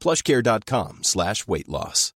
plushcare.com slash weight loss.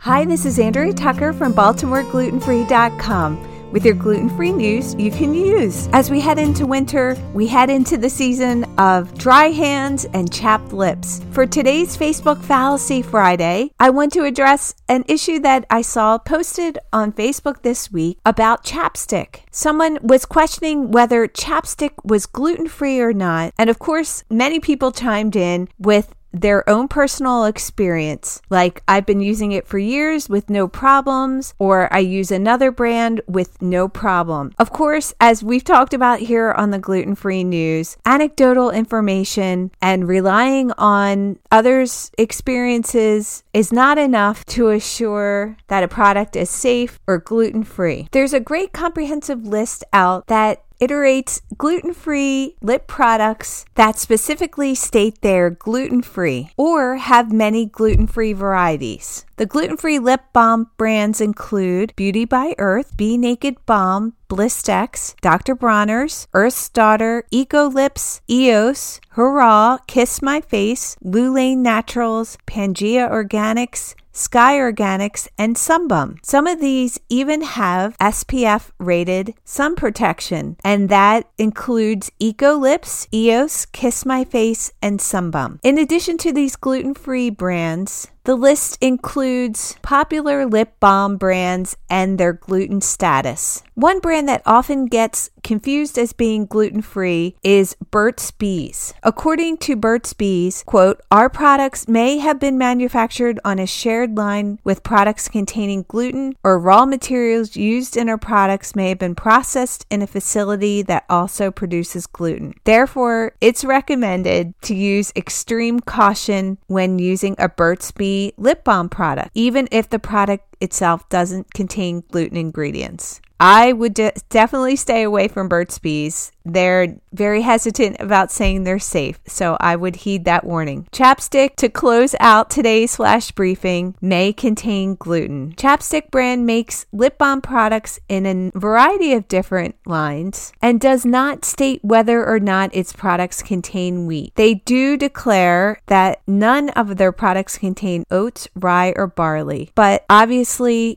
Hi, this is Andrea Tucker from BaltimoreGlutenFree.com with your gluten free news you can use. As we head into winter, we head into the season of dry hands and chapped lips. For today's Facebook Fallacy Friday, I want to address an issue that I saw posted on Facebook this week about chapstick. Someone was questioning whether chapstick was gluten free or not. And of course, many people chimed in with their own personal experience. Like, I've been using it for years with no problems, or I use another brand with no problem. Of course, as we've talked about here on the gluten free news, anecdotal information and relying on others' experiences is not enough to assure that a product is safe or gluten free. There's a great comprehensive list out that iterates gluten free lip products that specifically state they're gluten free or have many gluten free varieties. The gluten free lip balm brands include Beauty by Earth, Be Naked Balm, Blistex, Dr. Bronner's, Earth's Daughter, Eco Lips, EOS, Hurraw, Kiss My Face, Lulane Naturals, Pangea Organics, Sky Organics, and Sunbum. Some of these even have SPF rated sun protection, and that includes Eco Lips, EOS, Kiss My Face, and Sunbum. In addition to these gluten free brands, the list includes popular lip balm brands and their gluten status. One brand that often gets confused as being gluten free is Burt's Bees. According to Burt's Bees, quote, our products may have been manufactured on a shared line with products containing gluten or raw materials used in our products may have been processed in a facility that also produces gluten. Therefore, it's recommended to use extreme caution when using a Burt's Lip balm product, even if the product itself doesn't contain gluten ingredients. I would de- definitely stay away from Burt's Bees. They're very hesitant about saying they're safe, so I would heed that warning. Chapstick to close out today's flash briefing may contain gluten. Chapstick brand makes lip balm products in a variety of different lines and does not state whether or not its products contain wheat. They do declare that none of their products contain oats, rye, or barley, but obviously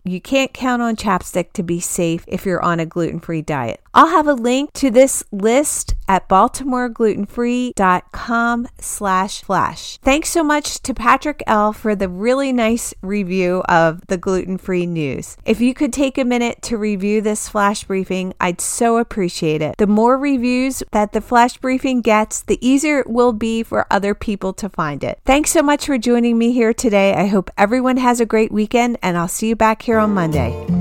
you can't count on chapstick to be safe if you're on a gluten free diet. I'll have a link to this list at baltimoreglutenfree.com slash flash. Thanks so much to Patrick L for the really nice review of the gluten-free news. If you could take a minute to review this flash briefing, I'd so appreciate it. The more reviews that the flash briefing gets, the easier it will be for other people to find it. Thanks so much for joining me here today. I hope everyone has a great weekend and I'll see you back here on Monday.